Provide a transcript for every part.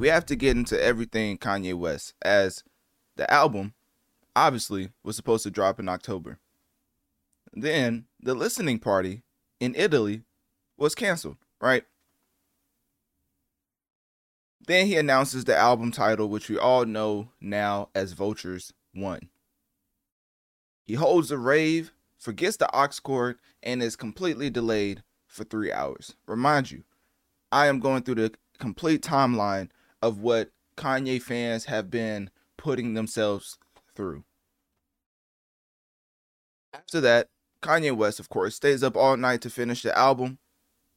we have to get into everything Kanye West as the album obviously was supposed to drop in October. Then the listening party in Italy was canceled, right? Then he announces the album title, which we all know now as Vultures 1. He holds a rave, forgets the aux cord, and is completely delayed for three hours. Remind you, I am going through the complete timeline of what Kanye fans have been putting themselves through. After that, Kanye West, of course, stays up all night to finish the album,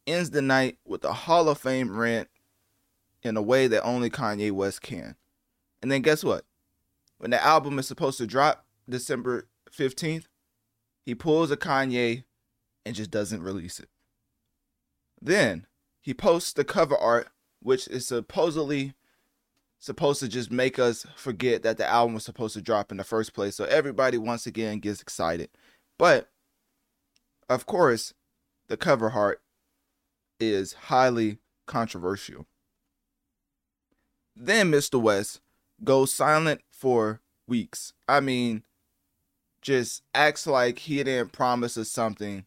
ends the night with a Hall of Fame rant in a way that only Kanye West can. And then guess what? When the album is supposed to drop December 15th, he pulls a Kanye and just doesn't release it. Then he posts the cover art, which is supposedly supposed to just make us forget that the album was supposed to drop in the first place. So everybody once again gets excited. But of course, the cover art is highly controversial. Then Mr. West goes silent for weeks. I mean, just acts like he didn't promise us something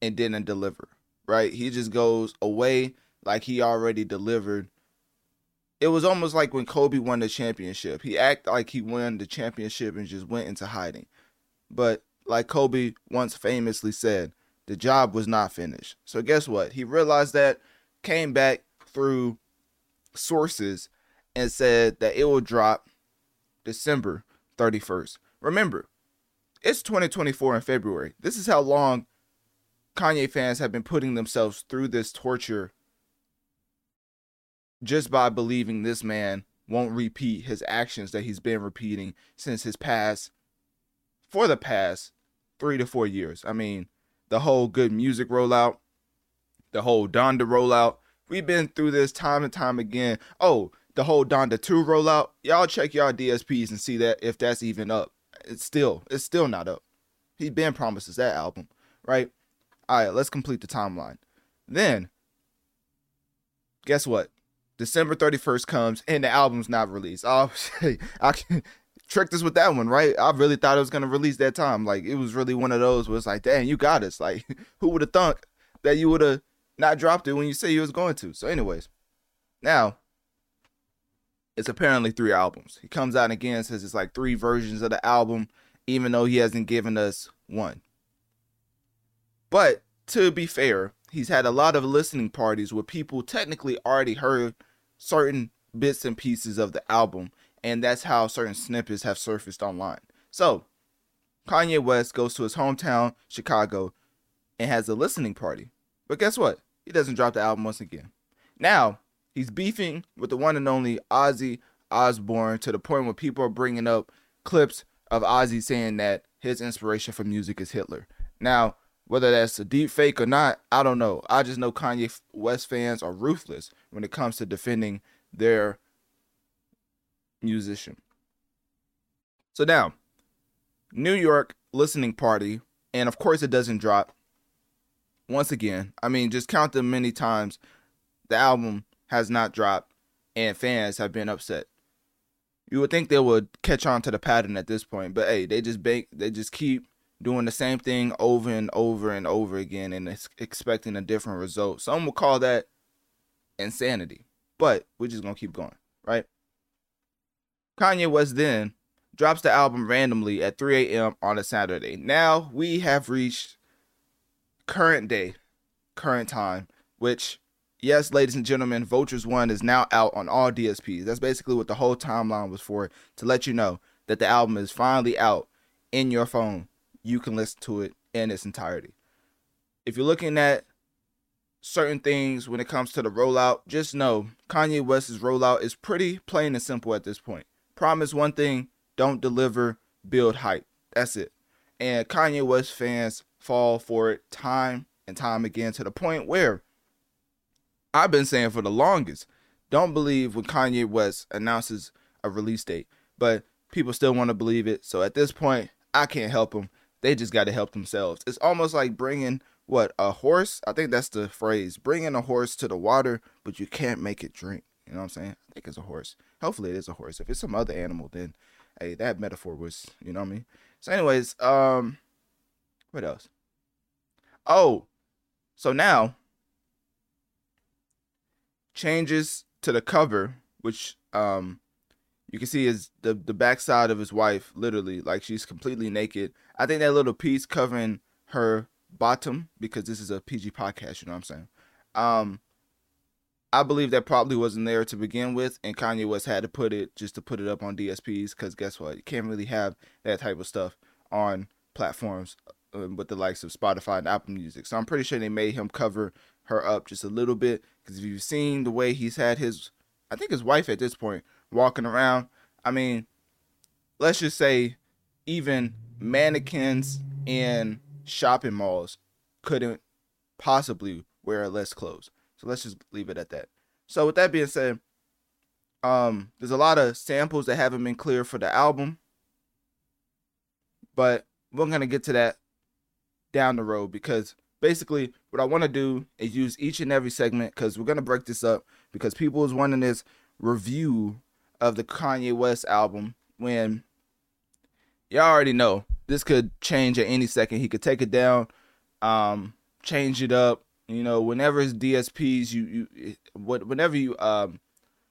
and didn't deliver, right? He just goes away like he already delivered. It was almost like when Kobe won the championship. He acted like he won the championship and just went into hiding. But like Kobe once famously said, the job was not finished. So guess what? He realized that, came back through sources and said that it will drop December 31st. Remember, it's 2024 in February. This is how long Kanye fans have been putting themselves through this torture just by believing this man won't repeat his actions that he's been repeating since his past for the past three to four years. I mean, the whole good music rollout, the whole Donda rollout. We've been through this time and time again. Oh, the whole Donda 2 rollout. Y'all check y'all DSPs and see that if that's even up. It's still, it's still not up. He been promises that album, right? All right, let's complete the timeline. Then, guess what? December 31st comes and the album's not released. Oh, I tricked us with that one, right? I really thought it was gonna release that time. Like it was really one of those where it's like, dang, you got us. Like, who would have thunk that you would have not dropped it when you said you was going to? So, anyways, now it's apparently three albums. He comes out again says it's like three versions of the album, even though he hasn't given us one. But to be fair, he's had a lot of listening parties where people technically already heard certain bits and pieces of the album, and that's how certain snippets have surfaced online. So, Kanye West goes to his hometown, Chicago, and has a listening party. But guess what? He doesn't drop the album once again. Now, he's beefing with the one and only Ozzy Osbourne to the point where people are bringing up clips of Ozzy saying that his inspiration for music is Hitler. Now, whether that's a deep fake or not, I don't know. I just know Kanye West fans are ruthless when it comes to defending their musician. So now, New York listening party, and of course it doesn't drop. Once again, I mean, just count the many times the album has not dropped and fans have been upset. You would think they would catch on to the pattern at this point, but hey, they just bank, they just keep doing the same thing over and over and over again and expecting a different result. Some would call that insanity, but we're just gonna keep going, right? Kanye West then drops the album randomly at 3 a.m. on a Saturday. Now we have reached current day, current time, which, yes, ladies and gentlemen, Vultures 1 is now out on all DSPs. That's basically what the whole timeline was for, to let you know that the album is finally out in your phone. You can listen to it in its entirety. If you're looking at certain things when it comes to the rollout, just know Kanye West's rollout is pretty plain and simple at this point. Promise one thing, don't deliver, build hype. That's it. And Kanye West fans fall for it time and time again to the point where I've been saying for the longest, don't believe when Kanye West announces a release date, but people still want to believe it. So at this point, I can't help them. They just got to help themselves. It's almost like bringing what a horse. I think that's the phrase. Bringing a horse to the water, but you can't make it drink. You know what I'm saying? I think it's a horse. Hopefully, it is a horse. If it's some other animal, then hey, that metaphor was, you know what I mean? So, anyways, um, what else? Oh, so now changes to the cover, which um you can see is the the backside of his wife, literally, like she's completely naked. I think that little piece covering her bottom, because this is a PG podcast, you know what I'm saying? Um I believe that probably wasn't there to begin with, and Kanye West had to put it just to put it up on DSPs, because guess what? You can't really have that type of stuff on platforms uh, with the likes of Spotify and Apple Music. So I'm pretty sure they made him cover her up just a little bit, because if you've seen the way he's had his, I think his wife at this point walking around, I mean, let's just say even mannequins in shopping malls couldn't possibly wear less clothes. So let's just leave it at that. So with that being said, um, there's a lot of samples that haven't been cleared for the album, but we're gonna get to that down the road because basically what I want to do is use each and every segment because we're gonna break this up because people is wanting this review of the Kanye West album when y'all already know this could change at any second. He could take it down, um, change it up. You know, whenever it's DSPs, you you whenever you um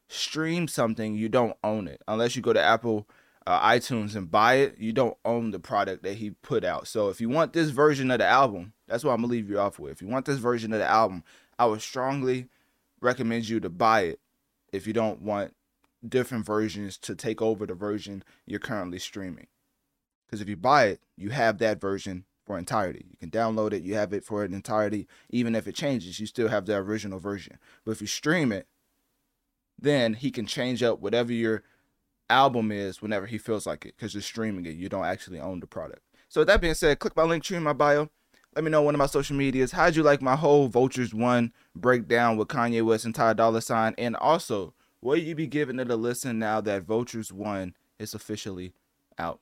stream something, you don't own it unless you go to Apple uh, iTunes and buy it. You don't own the product that he put out. So if you want this version of the album, that's what I'm gonna leave you off with. If you want this version of the album, I would strongly recommend you to buy it. If you don't want different versions to take over the version you're currently streaming. Because if you buy it, you have that version for entirety. You can download it, you have it for an entirety. Even if it changes, you still have the original version. But if you stream it, then he can change up whatever your album is whenever he feels like it because you're streaming it. You don't actually own the product. So with that being said, click my Linktree in my bio. Let me know one of my social medias. How'd you like my whole Vultures One breakdown with Kanye West and Ty Dolla Sign? And also, will you be giving it a listen now that Vultures One is officially out?